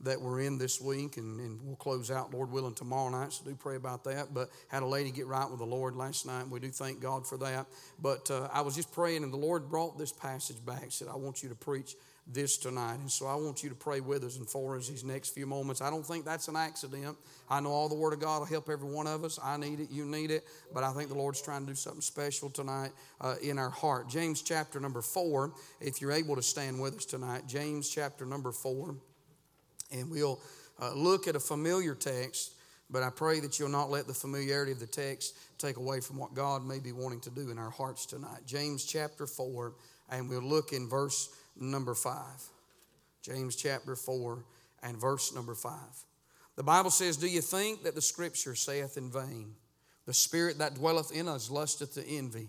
that we're in this week, and, and, we'll close out, Lord willing, tomorrow night. So do pray about that. But had a lady get right with the Lord last night, and we do thank God for that. But uh, I was just praying, and the Lord brought this passage back. Said, "I want you to preach." this tonight. And so I want you to pray with us and for us these next few moments. I don't think that's an accident. I know all the Word of God will help every one of us. I need it, you need it. But I think the Lord's trying to do something special tonight uh, in our heart. James chapter number four, if you're able to stand with us tonight, James chapter number four. And we'll uh, look at a familiar text, but I pray that you'll not let the familiarity of the text take away from what God may be wanting to do in our hearts tonight. James chapter 4, and we'll look in verse number 5. James chapter 4 and verse number 5. The Bible says, Do you think that the Scripture saith in vain, The Spirit that dwelleth in us lusteth to envy?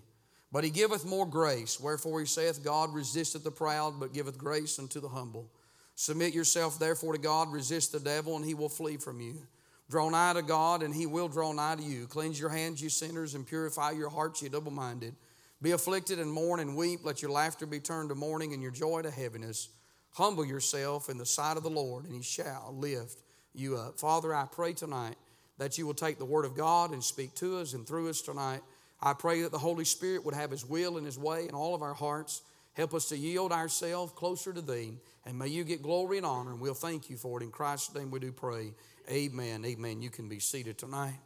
But he giveth more grace. Wherefore he saith, God resisteth the proud, but giveth grace unto the humble. Submit yourself therefore to God, resist the devil, and he will flee from you. Draw nigh to God, and he will draw nigh to you. Cleanse your hands, you sinners, and purify your hearts, you double minded. Be afflicted and mourn and weep. Let your laughter be turned to mourning and your joy to heaviness. Humble yourself in the sight of the Lord, and he shall lift you up. Father, I pray tonight that you will take the word of God and speak to us and through us tonight. I pray that the Holy Spirit would have his will and his way in all of our hearts. Help us to yield ourselves closer to thee. And may you get glory and honor, and we'll thank you for it. In Christ's name we do pray. Amen. Amen. You can be seated tonight.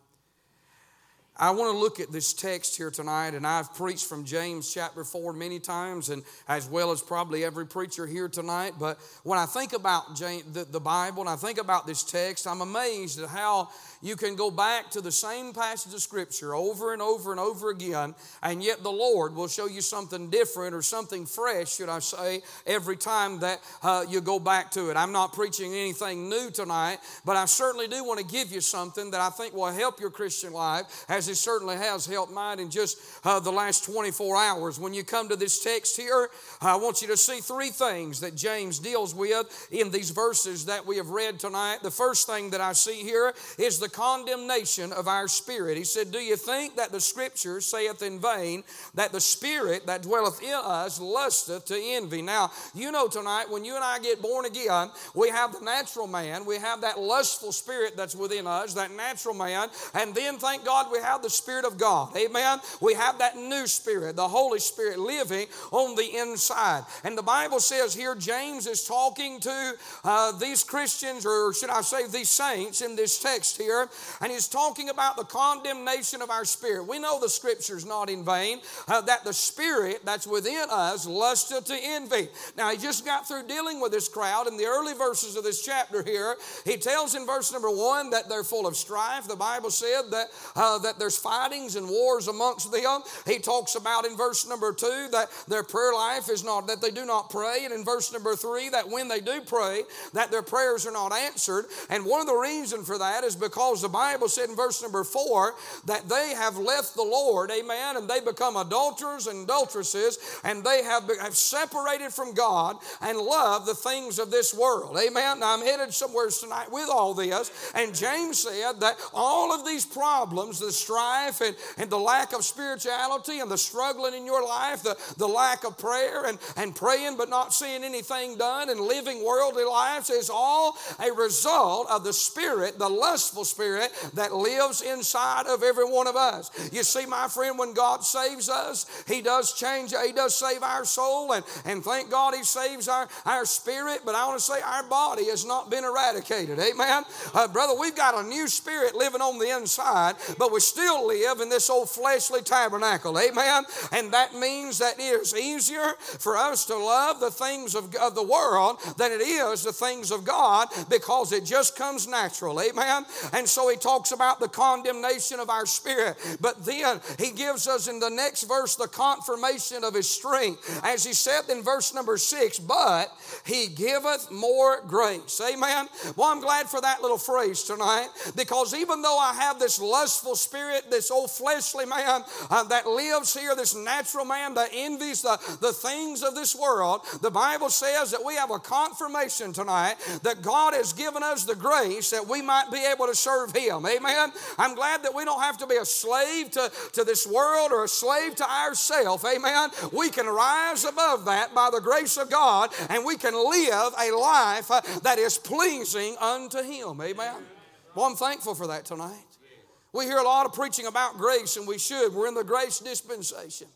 I want to look at this text here tonight, and I've preached from James chapter 4 many times, and as well as probably every preacher here tonight. But when I think about James, the, the Bible and I think about this text, I'm amazed at how you can go back to the same passage of Scripture over and over and over again, and yet the Lord will show you something different or something fresh, should I say, every time that uh, you go back to it. I'm not preaching anything new tonight, but I certainly do want to give you something that I think will help your Christian life, as it certainly has helped mine in just uh, the last 24 hours. When you come to this text here, I want you to see three things that James deals with in these verses that we have read tonight. The first thing that I see here is the condemnation of our spirit. He said, Do you think that the scripture saith in vain that the spirit that dwelleth in us lusteth to envy? Now, you know tonight when you and I get born again, we have the natural man, we have that lustful spirit that's within us, that natural man, and then thank God we have the Spirit of God. Amen. We have that new spirit, the Holy Spirit living on the inside. And the Bible says here, James is talking to uh, these Christians, or should I say, these saints in this text here and he's talking about the condemnation of our spirit. We know the scripture's not in vain, uh, that the spirit that's within us lusteth to envy. Now, he just got through dealing with this crowd in the early verses of this chapter here. He tells in verse number one that they're full of strife. The Bible said that, uh, that there's fightings and wars amongst them. He talks about in verse number two that their prayer life is not, that they do not pray. And in verse number three, that when they do pray, that their prayers are not answered. And one of the reasons for that is because the Bible said in verse number four that they have left the Lord, amen, and they become adulterers and adulteresses, and they have, have separated from God and love the things of this world, amen. Now I'm headed somewhere tonight with all this, and James said that all of these problems, the strife and, and the lack of spirituality and the struggling in your life, the, the lack of prayer and, and praying but not seeing anything done and living worldly lives is all a result of the spirit, the lustful spirit that lives inside of every one of us. You see, my friend, when God saves us, He does change, He does save our soul, and, and thank God He saves our, our spirit. But I want to say our body has not been eradicated. Amen. Uh, brother, we've got a new spirit living on the inside, but we still live in this old fleshly tabernacle. Amen. And that means that it is easier for us to love the things of, of the world than it is the things of God because it just comes natural. Amen. And so he talks about the condemnation of our spirit. But then he gives us in the next verse the confirmation of his strength. As he said in verse number six, but he giveth more grace. Amen. Well, I'm glad for that little phrase tonight because even though I have this lustful spirit spirit, this old fleshly man uh, that lives here, this natural man that envies the, the things of this world, the Bible says that we have a confirmation tonight that God has given us the grace that we might be able to serve Him. Amen. I'm glad that we don't have to be a slave to, to this world or a slave to ourselves. Amen. We can rise above that by the grace of God and we can live a life uh, that is pleasing unto Him. Amen. Well, I'm thankful for that tonight. We hear a lot of preaching about grace, and we should. We're in the grace dispensation.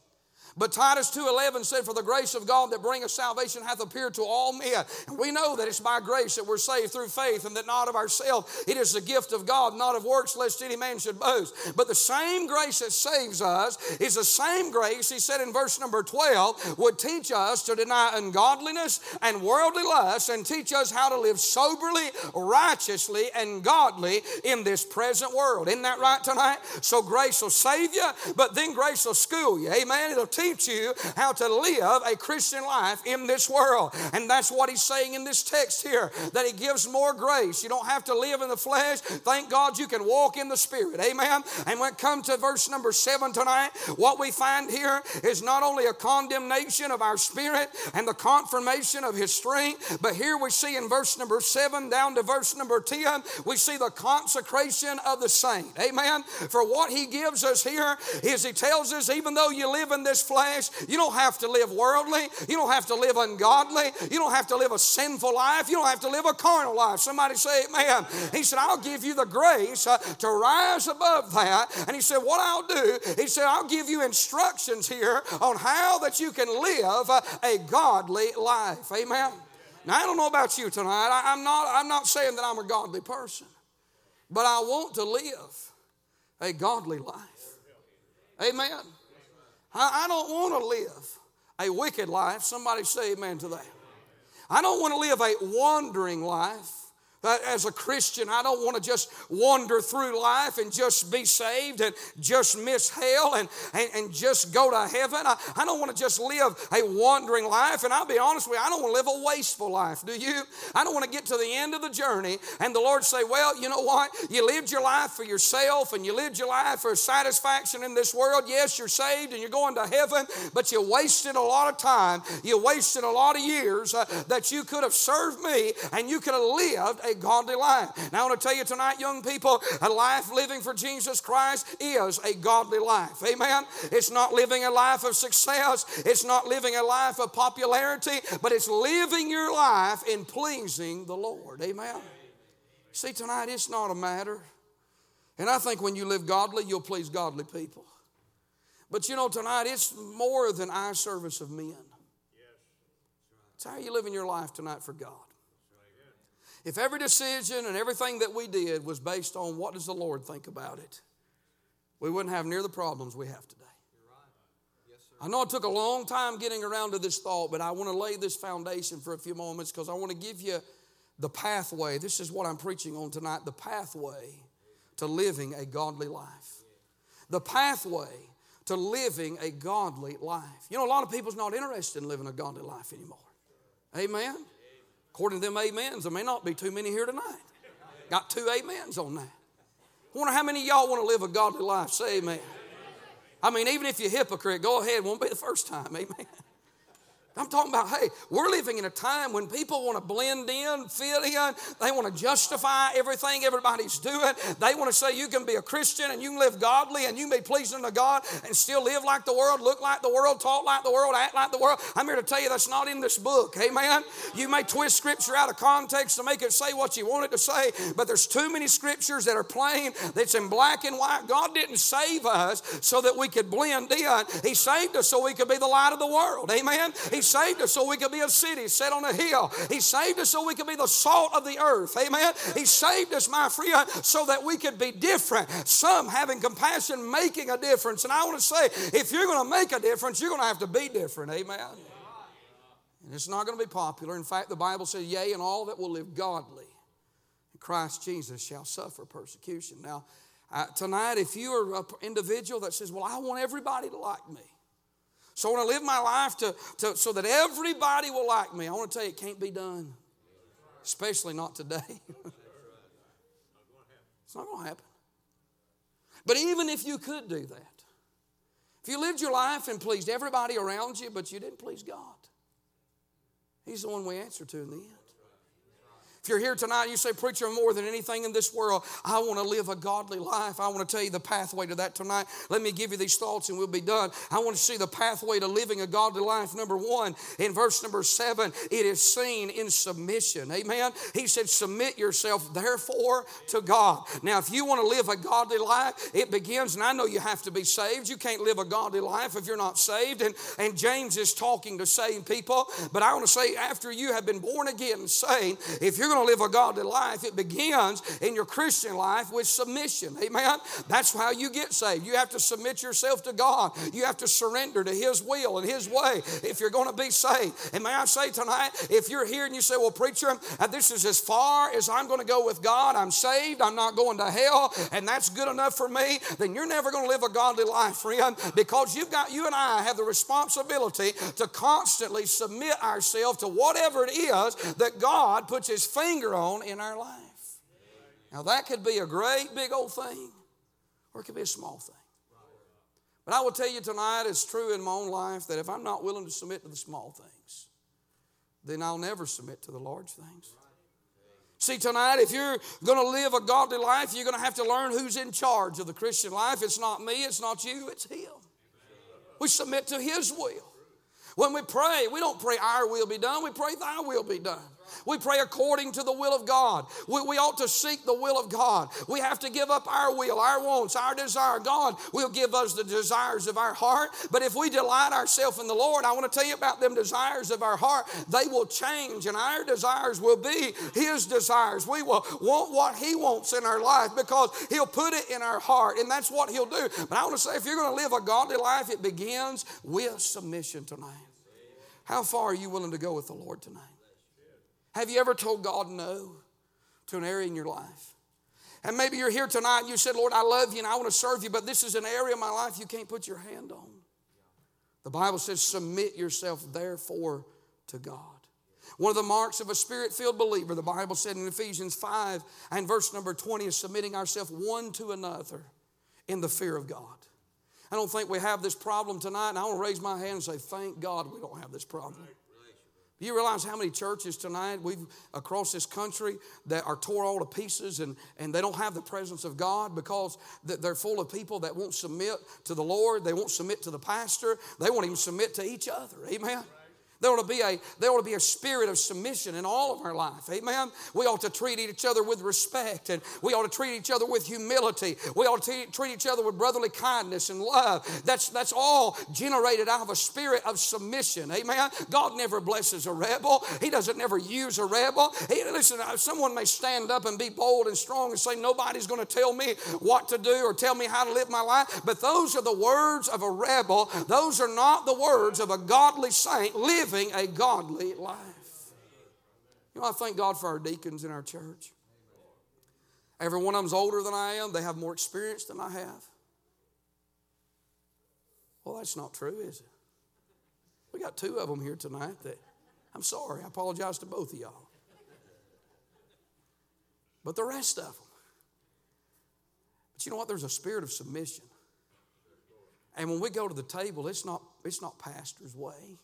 But Titus 2.11 said, For the grace of God that bringeth salvation hath appeared to all men. And we know that it's by grace that we're saved through faith and that not of ourselves. It is the gift of God, not of works, lest any man should boast. But the same grace that saves us is the same grace, he said in verse number 12, would teach us to deny ungodliness and worldly lust and teach us how to live soberly, righteously, and godly in this present world. Isn't that right tonight? So grace will save you, but then grace will school you. Amen. It'll teach teach you how to live a Christian life in this world. And that's what he's saying in this text here that he gives more grace. You don't have to live in the flesh. Thank God you can walk in the Spirit. Amen. And when it comes to verse number seven tonight, what we find here is not only a condemnation of our spirit and the confirmation of his strength, but here we see in verse number seven down to verse number 10, we see the consecration of the saint. Amen. For what he gives us here is he tells us, even though you live in this flesh, flesh. You don't have to live worldly. You don't have to live ungodly. You don't have to live a sinful life. You don't have to live a carnal life. Somebody say amen. He said, I'll give you the grace uh, to rise above that. And he said, What I'll do, he said, I'll give you instructions here on how that you can live uh, a godly life. Amen. Now, I don't know about you tonight. I, I'm, not, I'm not saying that I'm a godly person, but I want to live a godly life. Amen. I, don't want to live a wicked life. Somebody say amen to that. I don't want to live a wandering life as a Christian, I don't want to just wander through life and just be saved and just miss hell and, and, and just go to heaven. I, I don't want to just live a wandering life. And I'll be honest with you, I don't want to live a wasteful life. Do you? I don't want to get to the end of the journey and the Lord say, Well, you know what? You lived your life for yourself and you lived your life for satisfaction in this world. Yes, you're saved and you're going to heaven, but you wasted a lot of time. You wasted a lot of years uh, that you could have served me and you could have lived a godly life. Now, I want to tell you tonight, young people, a life living for Jesus Christ is a godly life. Amen. It's not living a life of success, it's not living a life of popularity, but it's living your life in pleasing the Lord. Amen. See, tonight it's not a matter. And I think when you live godly, you'll please godly people. But you know, tonight it's more than eye service of men. It's how you living your life tonight for God. If every decision and everything that we did was based on what does the Lord think about it, we wouldn't have near the problems we have today. I know it took a long time getting around to this thought, but I want to lay this foundation for a few moments because I want to give you the pathway. This is what I'm preaching on tonight the pathway to living a godly life. The pathway to living a godly life. You know, a lot of people's not interested in living a godly life anymore. Amen. According to them amens, there may not be too many here tonight. Got two amens on that. I wonder how many y'all want to live a godly life. Say amen. I mean, even if you're a hypocrite, go ahead. Won't be the first time. Amen. I'm talking about, hey, we're living in a time when people want to blend in, fit in. They want to justify everything everybody's doing. They want to say you can be a Christian and you can live godly and you can be pleasing to God and still live like the world, look like the world, talk like the world, act like the world. I'm here to tell you that's not in this book. Amen. You may twist scripture out of context to make it say what you want it to say, but there's too many scriptures that are plain, that's in black and white. God didn't save us so that we could blend in. He saved us so we could be the light of the world. Amen. He saved us so we could be a city set on a hill. He saved us so we could be the salt of the earth. Amen. He saved us, my friend, so that we could be different. Some having compassion, making a difference. And I want to say, if you're going to make a difference, you're going to have to be different. Amen. And it's not going to be popular. In fact, the Bible says, Yea, and all that will live godly in Christ Jesus shall suffer persecution. Now, uh, tonight, if you are an individual that says, Well, I want everybody to like me, so I want to live my life to, to, so that everybody will like me. I want to tell you, it can't be done, especially not today. it's not going to happen. But even if you could do that, if you lived your life and pleased everybody around you, but you didn't please God, He's the one we answer to in the end. If you're here tonight, you say, Preacher, more than anything in this world, I want to live a godly life. I want to tell you the pathway to that tonight. Let me give you these thoughts and we'll be done. I want to see the pathway to living a godly life. Number one, in verse number seven, it is seen in submission. Amen. He said, Submit yourself, therefore, to God. Now, if you want to live a godly life, it begins, and I know you have to be saved. You can't live a godly life if you're not saved. And, and James is talking to saved people. But I want to say, after you have been born again and saved, if you're going going to live a godly life, it begins in your Christian life with submission. Amen. That's how you get saved. You have to submit yourself to God. You have to surrender to His will and His way if you're going to be saved. And may I say tonight, if you're here and you say, Well, preacher, uh, this is as far as I'm going to go with God, I'm saved, I'm not going to hell, and that's good enough for me, then you're never going to live a godly life, friend, because you've got, you and I have the responsibility to constantly submit ourselves to whatever it is that God puts His finger finger on in our life. Now, that could be a great big old thing, or it could be a small thing. But I will tell you tonight, it's true in my own life that if I'm not willing to submit to the small things, then I'll never submit to the large things. See, tonight, if you're going to live a godly life, you're going to have to learn who's in charge of the Christian life. It's not me, it's not you, it's Him. We submit to His will. When we pray, we don't pray our will be done, we pray thy will be done. We pray according to the will of God. We, we, ought to seek the will of God. We have to give up our will, our wants, our desire. God will give us the desires of our heart. But if we delight ourselves in the Lord, I want to tell you about them desires of our heart. They will change, and our desires will be His desires. We will want what He wants in our life because He'll put it in our heart, and that's what He'll do. But I want to say, if you're going to live a godly life, it begins with submission tonight. How far are you willing to go with the Lord tonight? Have you ever told God no to an area in your life? And maybe you're here tonight and you said, Lord, I love you and I want to serve you, but this is an area of my life you can't put your hand on. The Bible says, submit yourself therefore to God. One of the marks of a spirit filled believer, the Bible said in Ephesians 5 and verse number 20, is submitting ourselves one to another in the fear of God. I don't think we have this problem tonight, and I want to raise my hand and say, Thank God we don't have this problem. You realize how many churches tonight we've across this country that are tore all to pieces and, and they don't have the presence of God because they're full of people that won't submit to the Lord, they won't submit to the pastor, they won't even submit to each other. Amen. There ought to be a there ought to be a spirit of submission in all of our life. Amen. We ought to treat each other with respect and we ought to treat each other with humility. We ought to treat each other with brotherly kindness and love. That's that's all generated out of a spirit of submission. Amen. God never blesses a rebel. He doesn't never use a rebel. He, listen, uh, someone may stand up and be bold and strong and say nobody's going to tell me what to do or tell me how to live my life. But those are the words of a rebel. Those are not the words of a godly saint. Live living a godly life. You know, I thank God for our deacons in our church. Every one of them's older than I am, they have more experience than I have. Well, that's not true, is it? We got two of them here tonight that I'm sorry, I apologize to both of y'all. But the rest of them. But you know what? There's a spirit of submission. And when we go to the table, it's not, it's not pastor's way.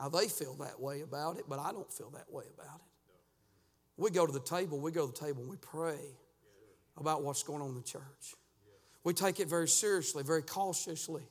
Now, they feel that way about it, but I don't feel that way about it. We go to the table, we go to the table and we pray about what's going on in the church. We take it very seriously, very cautiously.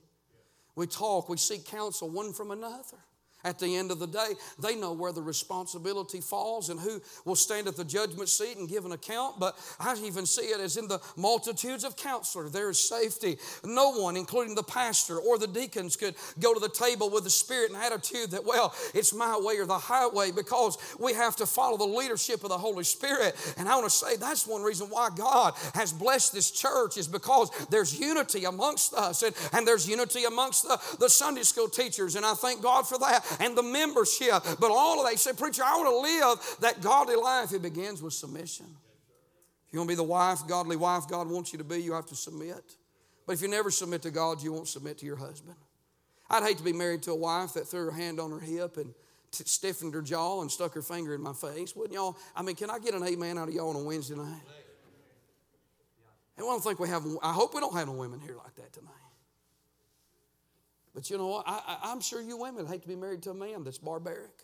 We talk, we seek counsel one from another. At the end of the day, they know where the responsibility falls and who will stand at the judgment seat and give an account. But I even see it as in the multitudes of counselors, there is safety. No one, including the pastor or the deacons, could go to the table with the spirit and attitude that, well, it's my way or the highway because we have to follow the leadership of the Holy Spirit. And I want to say that's one reason why God has blessed this church is because there's unity amongst us and, and there's unity amongst the, the Sunday school teachers. And I thank God for that and the membership. But all of that, you say, Preacher, I want to live that godly life. It begins with submission. If you want to be the wife, godly wife God wants you to be, you have to submit. But if you never submit to God, you won't submit to your husband. I'd hate to be married to a wife that threw her hand on her hip and t- stiffened her jaw and stuck her finger in my face. Wouldn't y'all? I mean, can I get an amen out of y'all on a Wednesday night? And I don't think we have, I hope we don't have no women here like that tonight. But you know what? I, am sure you women hate to be married to a man that's barbaric.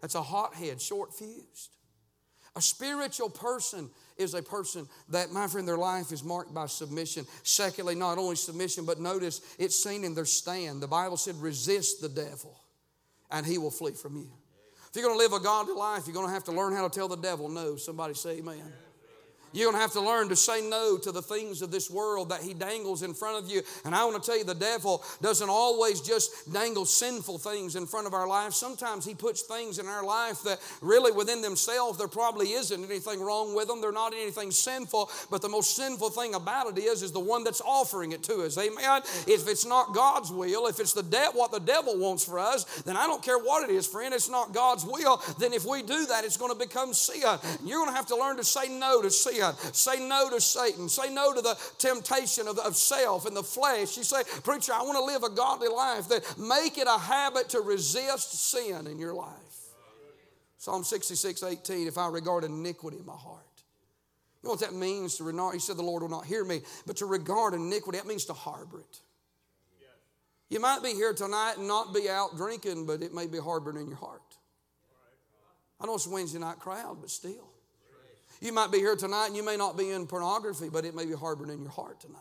That's a hothead, short fused. A spiritual person is a person that, my friend, their life is marked by submission. Secondly, not only submission, but notice it's seen in their stand. The Bible said, resist the devil, and he will flee from you. If you're going to live a godly life, you're going to have to learn how to tell the devil no. Somebody say amen. You're going to have to learn to say no to the things of this world that he dangles in front of you. And I want to tell you, the devil doesn't always just dangle sinful things in front of our life. Sometimes he puts things in our life that really within themselves there probably isn't anything wrong with them. They're not anything sinful. But the most sinful thing about it is, is the one that's offering it to us. Amen. If it's not God's will, if it's the de- what the devil wants for us, then I don't care what it is, friend. It's not God's will. Then if we do that, it's going to become sin. You're going to have to learn to say no to sin. Say no to Satan. Say no to the temptation of, of self and the flesh. You say, Preacher, I want to live a godly life. Then make it a habit to resist sin in your life. Psalm 66, 18, if I regard iniquity in my heart. You know what that means to regard? He said, The Lord will not hear me. But to regard iniquity, that means to harbor it. You might be here tonight and not be out drinking, but it may be harboring in your heart. I know it's a Wednesday night crowd, but still. You might be here tonight and you may not be in pornography, but it may be harbored in your heart tonight.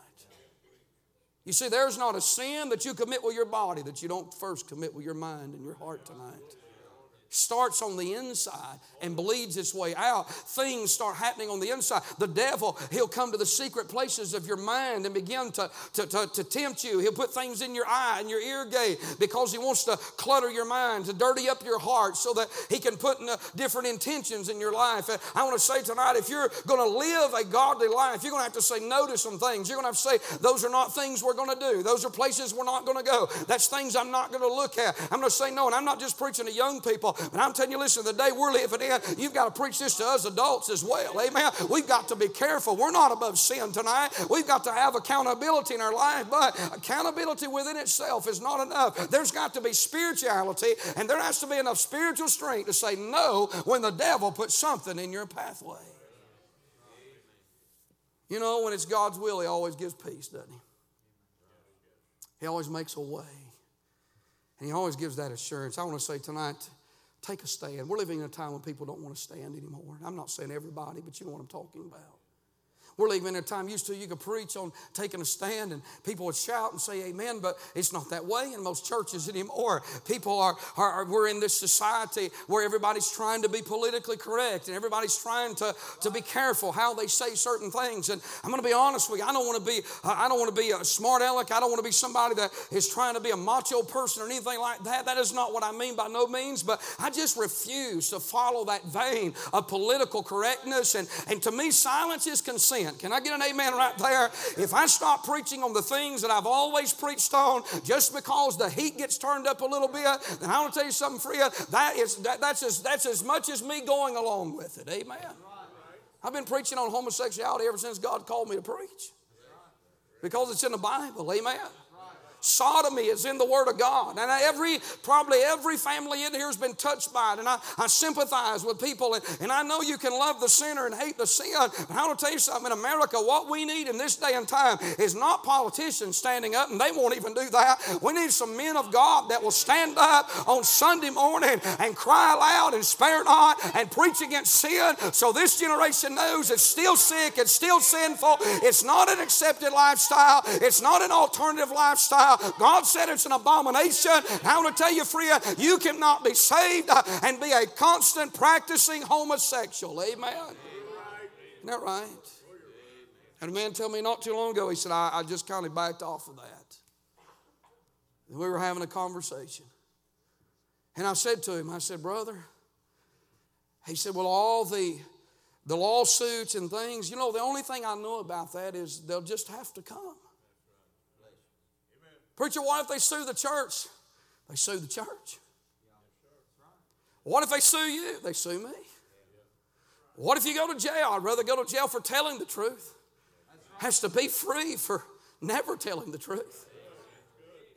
You see, there's not a sin that you commit with your body that you don't first commit with your mind and your heart tonight starts on the inside and bleeds its way out. Things start happening on the inside. The devil, he'll come to the secret places of your mind and begin to, to, to, to, tempt you. He'll put things in your eye and your ear gate because he wants to clutter your mind, to dirty up your heart so that he can put in, uh, different intentions in your life. I want to say tonight, if you're going to live a godly life, you're going to have to say no to some things. You're going to have to say, those are not things we're going to do. Those are places we're not going to go. That's things I'm not going to look at. I'm going to say no. And I'm not just preaching to young people. But I'm telling you, listen, the day we're living in, you've got to preach this to us adults as well. Amen. We've got to be careful. We're not above sin tonight. We've got to have accountability in our life, but accountability within itself is not enough. There's got to be spirituality, and there has to be enough spiritual strength to say no when the devil puts something in your pathway. You know, when it's God's will, He always gives peace, doesn't He? He always makes a way. And He always gives that assurance. I want to say tonight, Take a stand. We're living in a time when people don't want to stand anymore. I'm not saying everybody, but you know what I'm talking about. We're living in a time used to you could preach on taking a stand and people would shout and say amen, but it's not that way in most churches anymore. People are, are, we're in this society where everybody's trying to be politically correct and everybody's trying to, to be careful how they say certain things. And I'm going to be honest with you, I don't want to be I don't want to be a smart aleck. I don't want to be somebody that is trying to be a macho person or anything like that. That is not what I mean by no means, but I just refuse to follow that vein of political correctness. And, and to me, silence is consent. Can I get an amen right there? If I stop preaching on the things that I've always preached on just because the heat gets turned up a little bit, then I want to tell you something, Freya, that is, that, that's, as, that's as much as me going along with it. Amen. I've been preaching on homosexuality ever since God called me to preach because it's in the Bible. Amen. Sodomy is in the Word of God. And every, probably every family in here has been touched by it. And I, I sympathize with people. And, and I know you can love the sinner and hate the sin. But I want to tell you something in America, what we need in this day and time is not politicians standing up, and they won't even do that. We need some men of God that will stand up on Sunday morning and cry loud and spare not and preach against sin so this generation knows it's still sick, it's still sinful, it's not an accepted lifestyle, it's not an alternative lifestyle. God said it's an abomination. I want to tell you, Freya, you cannot be saved uh, and be a constant practicing homosexual. Amen. Isn't that right? And a man told me not too long ago, he said, I, I just kind of backed off of that. And we were having a conversation. And I said to him, I said, Brother, he said, Well, all the the lawsuits and things, you know, the only thing I know about that is they'll just have to come. Preacher, what if they sue the church? They sue the church. What if they sue you? They sue me. What if you go to jail? I'd rather go to jail for telling the truth. Has to be free for never telling the truth.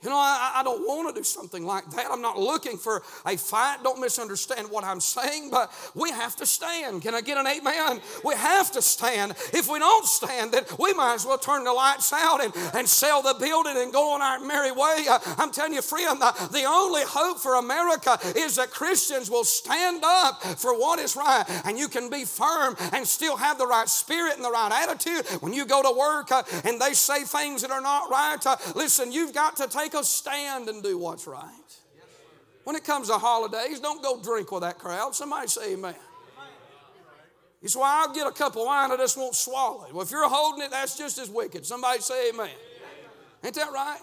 You know, I, I don't want to do something like that. I'm not looking for a fight. Don't misunderstand what I'm saying, but we have to stand. Can I get an amen? We have to stand. If we don't stand, then we might as well turn the lights out and, and sell the building and go on our merry way. Uh, I'm telling you, friend, the, the only hope for America is that Christians will stand up for what is right, and you can be firm and still have the right spirit and the right attitude. When you go to work uh, and they say things that are not right, uh, listen, you've got to take a stand and do what's right. When it comes to holidays, don't go drink with that crowd. Somebody say amen. You say, well, I'll get a cup of wine, I just won't swallow it. Well, if you're holding it, that's just as wicked. Somebody say amen. Ain't that right?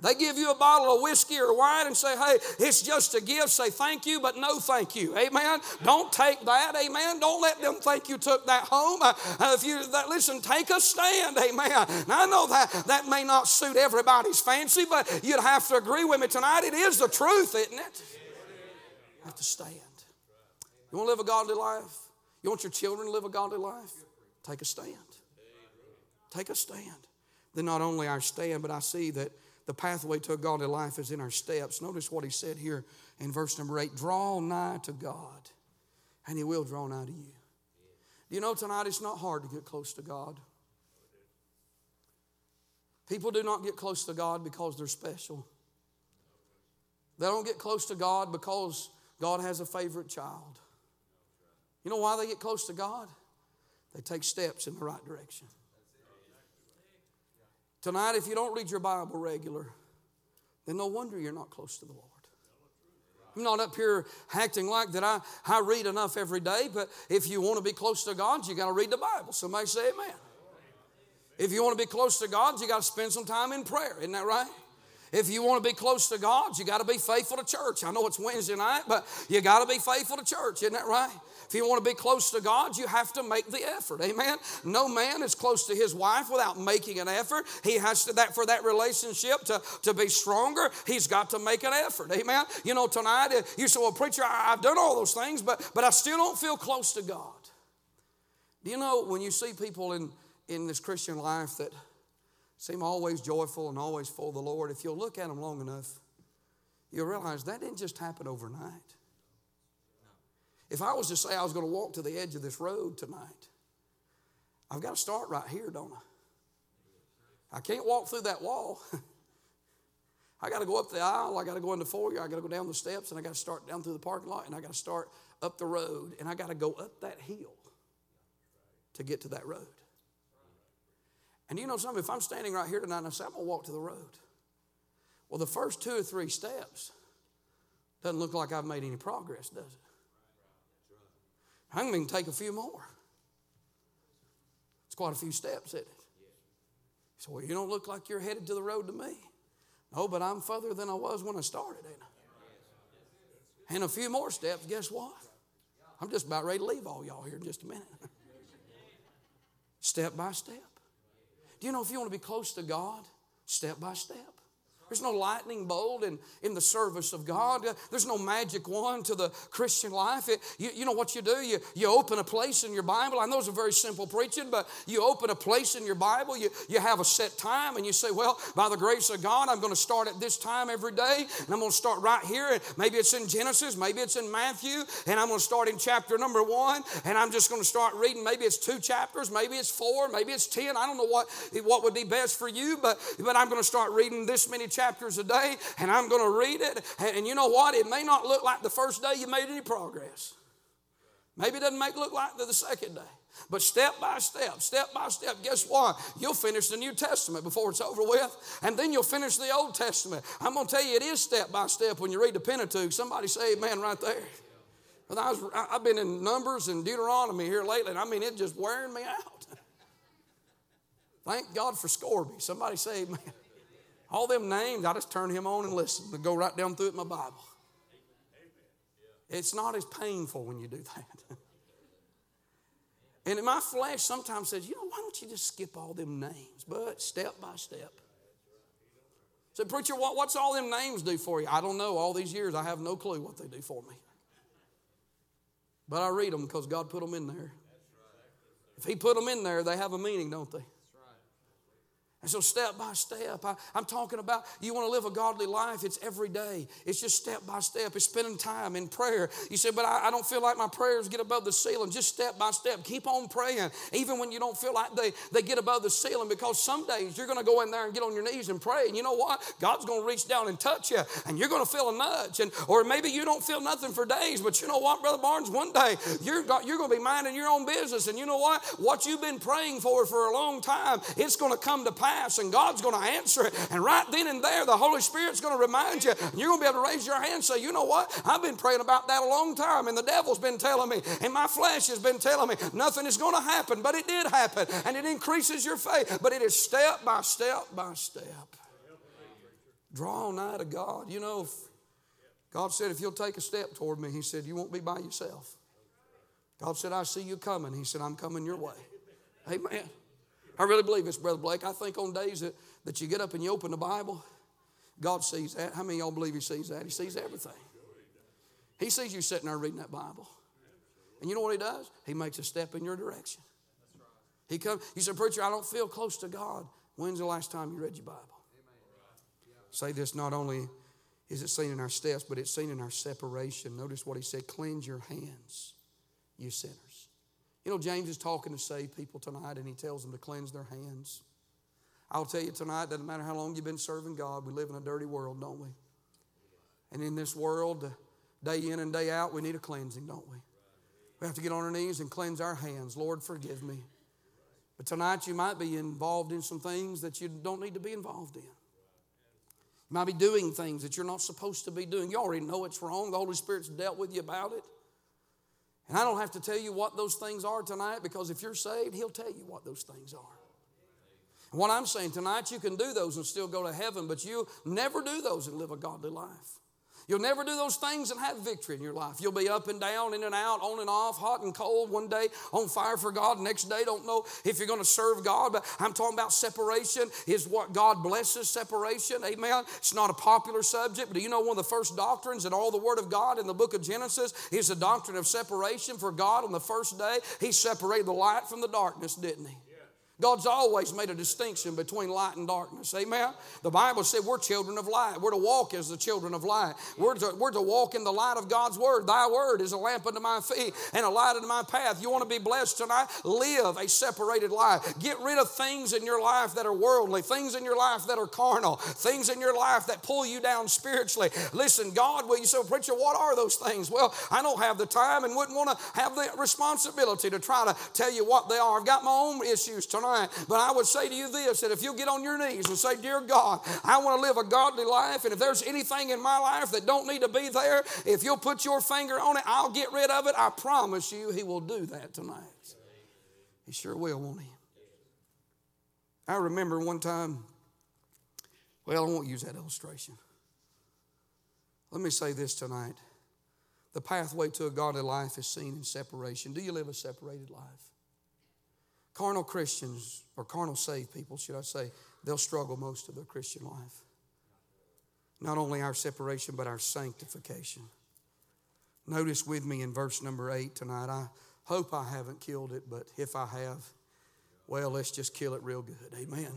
They give you a bottle of whiskey or wine and say, hey, it's just a gift. Say thank you, but no thank you. Amen. Don't take that. Amen. Don't let them think you took that home. Uh, uh if you that, listen, take a stand. Amen. Now I know that that may not suit everybody's fancy, but you'd have to agree with me tonight. It is the truth, isn't it? You have to stand. You want to live a godly life? You want your children to live a godly life? Take a stand. Take a stand. Then not only our stand, but I see that the pathway to a godly life is in our steps. Notice what he said here in verse number eight draw nigh to God, and he will draw nigh to you. Do you know tonight it's not hard to get close to God? People do not get close to God because they're special. They don't get close to God because God has a favorite child. You know why they get close to God? They take steps in the right direction. Tonight, if you don't read your Bible regular, then no wonder you're not close to the Lord. I'm not up here acting like that I, I read enough every day, but if you want to be close to God, you got to read the Bible. Somebody say amen. If you want to be close to God, you got to spend some time in prayer. Isn't that right? If you want to be close to God, you got to be faithful to church. I know it's Wednesday night, but you got to be faithful to church. Isn't that right? If you want to be close to God, you have to make the effort. Amen. No man is close to his wife without making an effort. He has to that for that relationship to, to be stronger, he's got to make an effort. Amen. You know, tonight you say, Well, preacher, I've done all those things, but but I still don't feel close to God. Do you know when you see people in, in this Christian life that seem always joyful and always full of the Lord, if you'll look at them long enough, you'll realize that didn't just happen overnight. If I was to say I was going to walk to the edge of this road tonight, I've got to start right here, don't I? I can't walk through that wall. I got to go up the aisle, I got to go in the foyer, I got to go down the steps, and I got to start down through the parking lot, and I got to start up the road, and I got to go up that hill to get to that road. And you know something, if I'm standing right here tonight and I say, I'm going to walk to the road. Well, the first two or three steps doesn't look like I've made any progress, does it? I'm going to take a few more. It's quite a few steps, isn't it? So, well, you don't look like you're headed to the road to me. No, but I'm further than I was when I started, ain't I? And a few more steps, guess what? I'm just about ready to leave all y'all here in just a minute. step by step. Do you know if you want to be close to God, step by step? There's no lightning bolt in, in the service of God. There's no magic wand to the Christian life. It, you, you know what you do? You, you open a place in your Bible. I know it's a very simple preaching, but you open a place in your Bible. You, you have a set time and you say, Well, by the grace of God, I'm going to start at this time every day. And I'm going to start right here. And maybe it's in Genesis, maybe it's in Matthew. And I'm going to start in chapter number one. And I'm just going to start reading. Maybe it's two chapters, maybe it's four, maybe it's ten. I don't know what, what would be best for you, but, but I'm going to start reading this many chapters chapters a day and I'm going to read it. And you know what? It may not look like the first day you made any progress. Maybe it doesn't make look like the second day. But step by step, step by step, guess what? You'll finish the New Testament before it's over with, and then you'll finish the Old Testament. I'm going to tell you, it is step by step when you read the Pentateuch. Somebody say amen right there. I was, I've been in Numbers and Deuteronomy here lately, and I mean, it's just wearing me out. Thank God for Scourby. Somebody say amen. All them names, I just turn him on and listen to go right down through it in my Bible. It's not as painful when you do that. and my flesh sometimes says, you know, why don't you just skip all them names? But step by step. So, preacher, what, what's all them names do for you? I don't know. All these years, I have no clue what they do for me. But I read them because God put them in there. If He put them in there, they have a meaning, don't they? And so, step by step, I, am talking about you want to live a godly life. It's every day. It's just step by step. It's spending time in prayer. You say, but I, I, don't feel like my prayers get above the ceiling. Just step by step. Keep on praying, even when you don't feel like they, they get above the ceiling, because some days you're going to go in there and get on your knees and pray. And you know what? God's going to reach down and touch you, and you're going to feel a nudge. And, or maybe you don't feel nothing for days, but you know what, Brother Barnes? One day you're, you're going to be minding your own business. And you know what? What you've been praying for for a long time, it's going to come to pass and God's going to answer it. And right then and there, the Holy Spirit's going to remind you. And you're going to be able to raise your hand and say, you know what? I've been praying about that a long time and the devil's been telling me and my flesh has been telling me nothing is going to happen. But it did happen and it increases your faith. But it is step by step by step. Draw nigh to God. You know, God said, if you'll take a step toward me, He said, you won't be by yourself. God said, I see you coming. He said, I'm coming your way. Amen. I really believe this, Brother Blake. I think on days that, that you get up and you open the Bible, God sees that. How many of y'all believe He sees that? He sees everything. He sees you sitting there reading that Bible. And you know what He does? He makes a step in your direction. He comes, you say, Preacher, I don't feel close to God. When's the last time you read your Bible? Say this not only is it seen in our steps, but it's seen in our separation. Notice what he said cleanse your hands, you sinners. You know, James is talking to saved people tonight, and he tells them to cleanse their hands. I'll tell you tonight, doesn't matter how long you've been serving God, we live in a dirty world, don't we? And in this world, day in and day out, we need a cleansing, don't we? We have to get on our knees and cleanse our hands. Lord, forgive me. But tonight, you might be involved in some things that you don't need to be involved in. You might be doing things that you're not supposed to be doing. You already know it's wrong. The Holy Spirit's dealt with you about it. And I don't have to tell you what those things are tonight because if you're saved, He'll tell you what those things are. And what I'm saying tonight, you can do those and still go to heaven, but you never do those and live a godly life. You'll never do those things and have victory in your life. You'll be up and down, in and out, on and off, hot and cold, one day on fire for God, next day don't know if you're going to serve God. But I'm talking about separation is what God blesses separation. Amen. It's not a popular subject, but do you know one of the first doctrines in all the Word of God in the book of Genesis is the doctrine of separation for God on the first day? He separated the light from the darkness, didn't He? God's always made a distinction between light and darkness. Amen. The Bible said we're children of light. We're to walk as the children of light. We're to, we're to walk in the light of God's word. Thy word is a lamp unto my feet and a light unto my path. You want to be blessed tonight? Live a separated life. Get rid of things in your life that are worldly, things in your life that are carnal, things in your life that pull you down spiritually. Listen, God, will you say, preacher, what are those things? Well, I don't have the time and wouldn't want to have the responsibility to try to tell you what they are. I've got my own issues tonight But I would say to you this that if you'll get on your knees and say, Dear God, I want to live a godly life, and if there's anything in my life that don't need to be there, if you'll put your finger on it, I'll get rid of it. I promise you, He will do that tonight. He sure will, won't He? I remember one time, well, I won't use that illustration. Let me say this tonight. The pathway to a godly life is seen in separation. Do you live a separated life? Carnal Christians, or carnal saved people, should I say, they'll struggle most of their Christian life. Not only our separation, but our sanctification. Notice with me in verse number eight tonight. I hope I haven't killed it, but if I have, well, let's just kill it real good. Amen.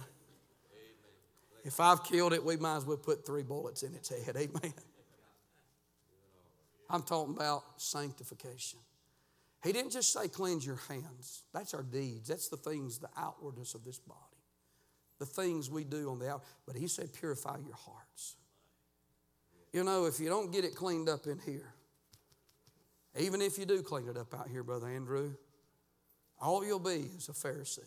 If I've killed it, we might as well put three bullets in its head. Amen. I'm talking about sanctification. He didn't just say cleanse your hands. That's our deeds. That's the things, the outwardness of this body. The things we do on the out. But he said purify your hearts. You know, if you don't get it cleaned up in here, even if you do clean it up out here, Brother Andrew, all you'll be is a Pharisee.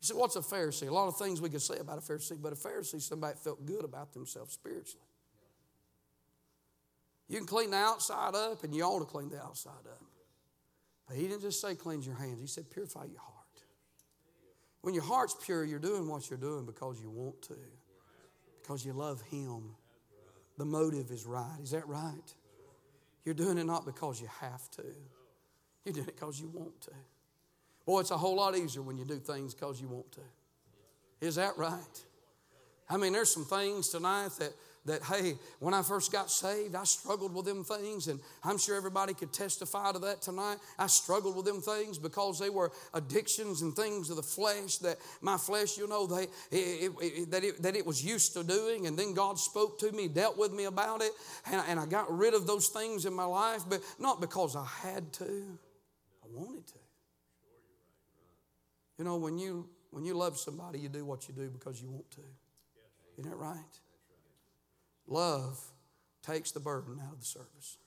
You say, what's a Pharisee? A lot of things we could say about a Pharisee, but a Pharisee is somebody felt good about themselves spiritually. You can clean the outside up, and you ought to clean the outside up. But he didn't just say cleanse your hands, he said purify your heart. When your heart's pure, you're doing what you're doing because you want to, because you love him. The motive is right. Is that right? You're doing it not because you have to, you're doing it because you want to. Boy, it's a whole lot easier when you do things because you want to. Is that right? I mean, there's some things tonight that that, hey, when I first got saved, I struggled with them things, and I'm sure everybody could testify to that tonight. I struggled with them things because they were addictions and things of the flesh that my flesh, you know, they, it, it, that, it, that it was used to doing, and then God spoke to me, dealt with me about it, and, and I got rid of those things in my life, but not because I had to, I wanted to. You know, when you when you love somebody, you do what you do because you want to. Isn't that right? Love takes the burden out of the service.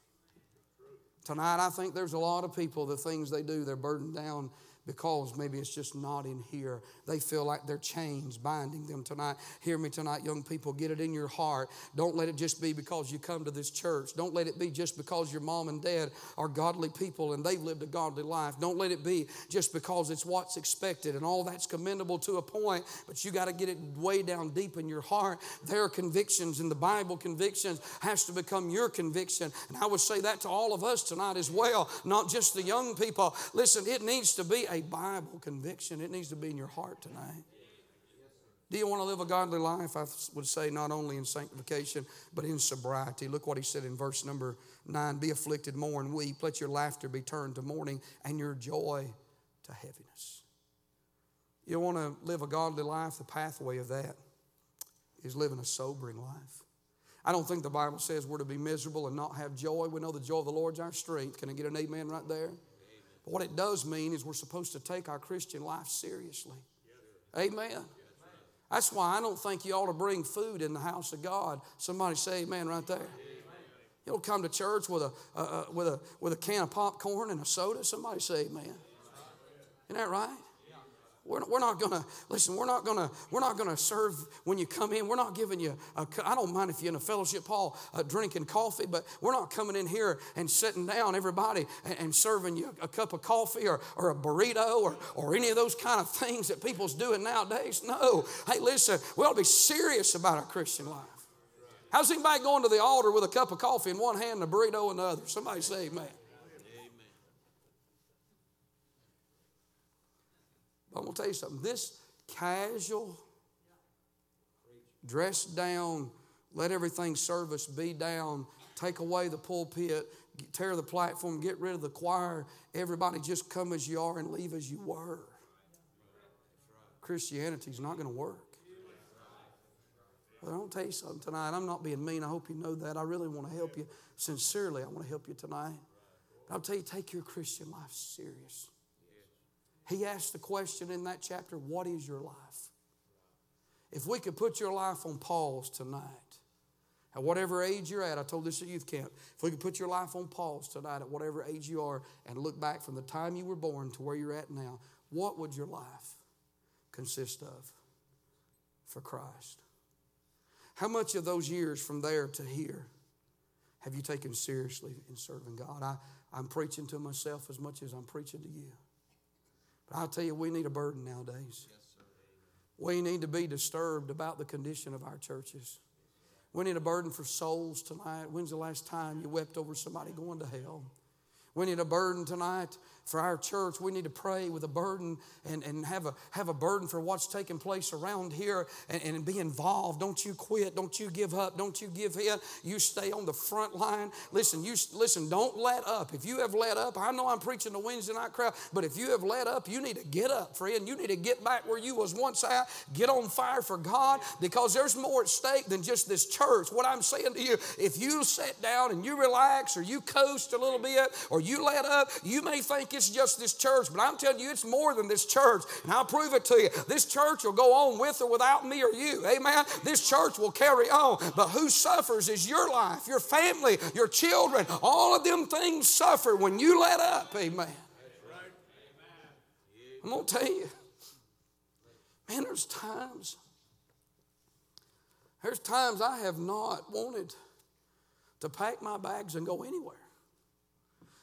Tonight, I think there's a lot of people, the things they do, they're burdened down because maybe it's just not in here. They feel like their chains binding them tonight. Hear me tonight, young people. Get it in your heart. Don't let it just be because you come to this church. Don't let it be just because your mom and dad are godly people and they've lived a godly life. Don't let it be just because it's what's expected and all that's commendable to a point, but you got to get it way down deep in your heart. Their convictions and the Bible convictions has to become your conviction. And I would say that to all of us tonight as well, not just the young people. Listen, it needs to be a Bible conviction. It needs to be in your heart tonight. Do you want to live a godly life? I would say not only in sanctification, but in sobriety. Look what he said in verse number nine Be afflicted, mourn, weep. Let your laughter be turned to mourning and your joy to heaviness. You want to live a godly life? The pathway of that is living a sobering life. I don't think the Bible says we're to be miserable and not have joy. We know the joy of the Lord's our strength. Can I get an amen right there? What it does mean is we're supposed to take our Christian life seriously. Amen. That's why I don't think you ought to bring food in the house of God. Somebody say amen right there. You don't come to church with a, uh, with, a, with a can of popcorn and a soda. Somebody say amen. Isn't that right? We're, we're not to, listen, we're not to, we're not to serve when you come in. We're not giving you, a, I don't mind if you're in a fellowship hall uh, drinking coffee, but we're not coming in here and sitting down, everybody, and, and serving you a cup of coffee or, or a burrito or, or any of those kind of things that people's doing nowadays. No. Hey, listen, we ought to be serious about our Christian life. How's anybody going to the altar with a cup of coffee in one hand and a burrito in the other? Somebody say amen. I'm going to tell you something. This casual, dress down, let everything service be down, take away the pulpit, tear the platform, get rid of the choir, everybody just come as you are and leave as you were. Christianity is not going to work. But I don't tell you something tonight. I'm not being mean. I hope you know that. I really want to help you. Sincerely, I want to help you tonight. But I'll tell you, take your Christian life serious. He asked the question in that chapter, What is your life? If we could put your life on pause tonight, at whatever age you're at, I told this at youth camp, if we could put your life on pause tonight at whatever age you are and look back from the time you were born to where you're at now, what would your life consist of for Christ? How much of those years from there to here have you taken seriously in serving God? I, I'm preaching to myself as much as I'm preaching to you. But I'll tell you, we need a burden nowadays. we need to be disturbed about the condition of our churches. We need a burden for souls tonight. When's the last time you wept over somebody going to hell? We need a burden tonight for our church. We need to pray with a burden and, and have, a, have a burden for what's taking place around here and, and be involved. Don't you quit. Don't you give up. Don't you give in. You stay on the front line. Listen, you listen, don't let up. If you have let up, I know I'm preaching the Wednesday night crowd, but if you have let up, you need to get up, friend. You need to get back where you was once at. Get on fire for God because there's more at stake than just this church. What I'm saying to you, if you sit down and you relax or you coast a little bit or you let up, you may think it's just this church, but I'm telling you, it's more than this church. And I'll prove it to you. This church will go on with or without me or you. Amen. This church will carry on. But who suffers is your life, your family, your children. All of them things suffer when you let up. Amen. I'm going to tell you, man, there's times, there's times I have not wanted to pack my bags and go anywhere.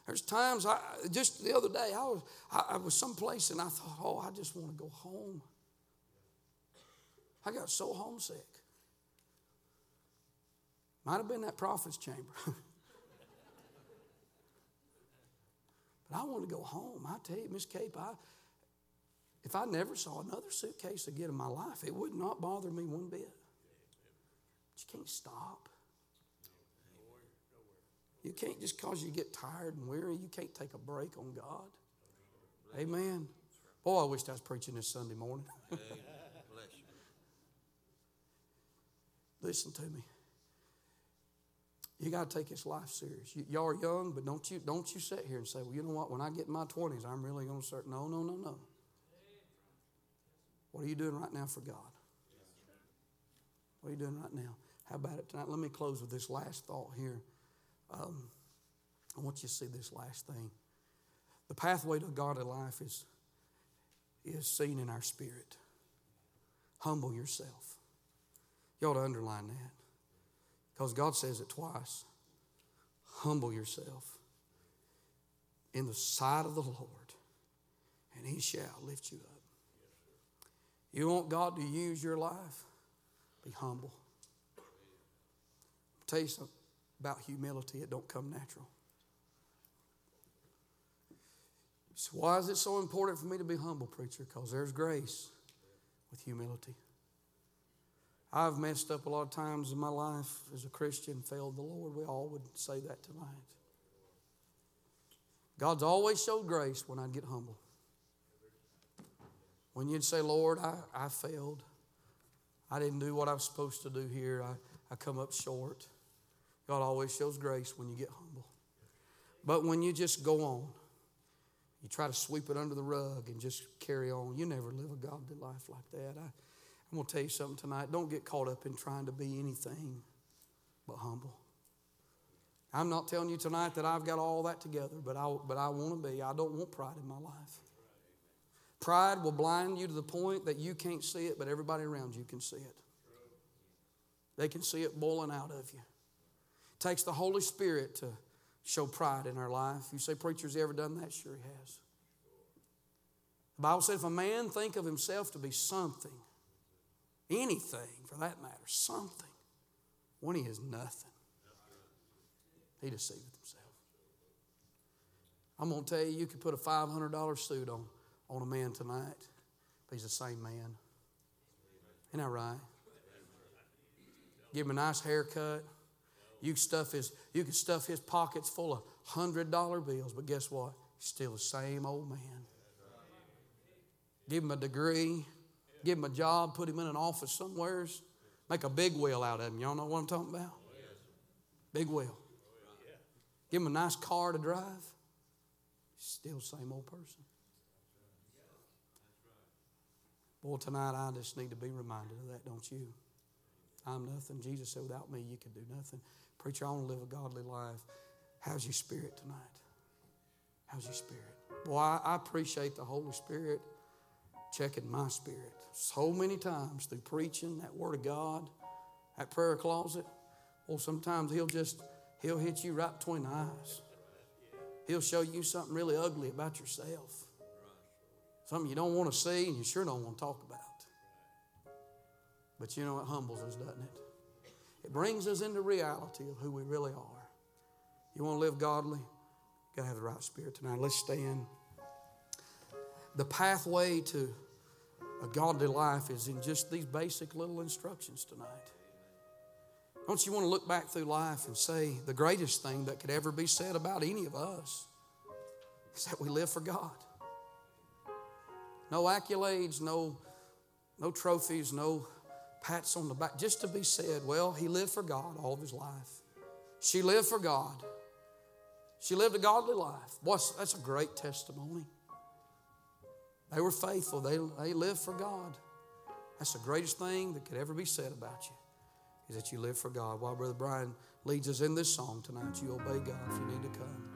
There's times I just the other day I was I, I was someplace and I thought, oh, I just want to go home. I got so homesick. Might have been that prophet's chamber. but I want to go home. I tell you, Miss Cape, I if I never saw another suitcase again in my life, it would not bother me one bit. But you can't stop. You can't just because you get tired and weary, you can't take a break on God. Amen. Boy, I wish I was preaching this Sunday morning. Listen to me. You got to take this life serious. You, y'all are young, but don't you don't you sit here and say, "Well, you know what? When I get in my twenties, I'm really going to start." No, no, no, no. What are you doing right now for God? What are you doing right now? How about it tonight? Let me close with this last thought here. Um, I want you to see this last thing. The pathway to godly life is, is seen in our spirit. Humble yourself. You ought to underline that. Because God says it twice. Humble yourself in the sight of the Lord, and He shall lift you up. You want God to use your life? Be humble. I'll tell you something about humility, it don't come natural. So why is it so important for me to be humble, preacher? Because there's grace with humility. I've messed up a lot of times in my life as a Christian, failed the Lord. We all would say that tonight. God's always showed grace when I'd get humble. When you'd say, Lord, I, I failed. I didn't do what I was supposed to do here. I, I come up short. God always shows grace when you get humble. But when you just go on, you try to sweep it under the rug and just carry on, you never live a godly life like that. I, I'm going to tell you something tonight. Don't get caught up in trying to be anything but humble. I'm not telling you tonight that I've got all that together, but I, but I want to be. I don't want pride in my life. Pride will blind you to the point that you can't see it, but everybody around you can see it. They can see it boiling out of you. Takes the Holy Spirit to show pride in our life. You say, Preacher's he ever done that? Sure, he has. The Bible said, if a man think of himself to be something, anything for that matter, something, when he is nothing, he deceiveth himself. I'm going to tell you, you could put a $500 suit on on a man tonight, but he's the same man. Isn't that right? Give him a nice haircut. You can stuff his, you can stuff his pockets full of hundred dollar bills, but guess what? He's still the same old man. Give him a degree, give him a job, put him in an office somewheres, make a big wheel out of him. Y'all know what I'm talking about? Big wheel. Give him a nice car to drive. Still same old person. Boy, tonight I just need to be reminded of that, don't you? I'm nothing. Jesus said, without me, you can do nothing. Preacher, I want to live a godly life. How's your spirit tonight? How's your spirit? Boy, I, appreciate the Holy Spirit checking my spirit so many times through preaching that Word of God, that prayer closet. Well, sometimes He'll just, He'll hit you right between the eyes. He'll show you something really ugly about yourself. Something you don't want to see and you sure don't want to talk about. But you know, it humbles us, doesn't it? It brings us into reality of who we really are. You want to live godly? Got to have the right spirit tonight. Let's stand. The pathway to a godly life is in just these basic little instructions tonight. Don't you want to look back through life and say the greatest thing that could ever be said about any of us is that we live for God? No accolades, no, no trophies, no pats on the back. Just to be said, well, he lived for God all of his life. She lived for God. She lived a godly life. Boy, that's a great testimony. They were faithful. They, they lived for God. That's the greatest thing that could ever be said about you, is that you live for God. While Brother Brian leads us in this song tonight, you obey God if you need to come.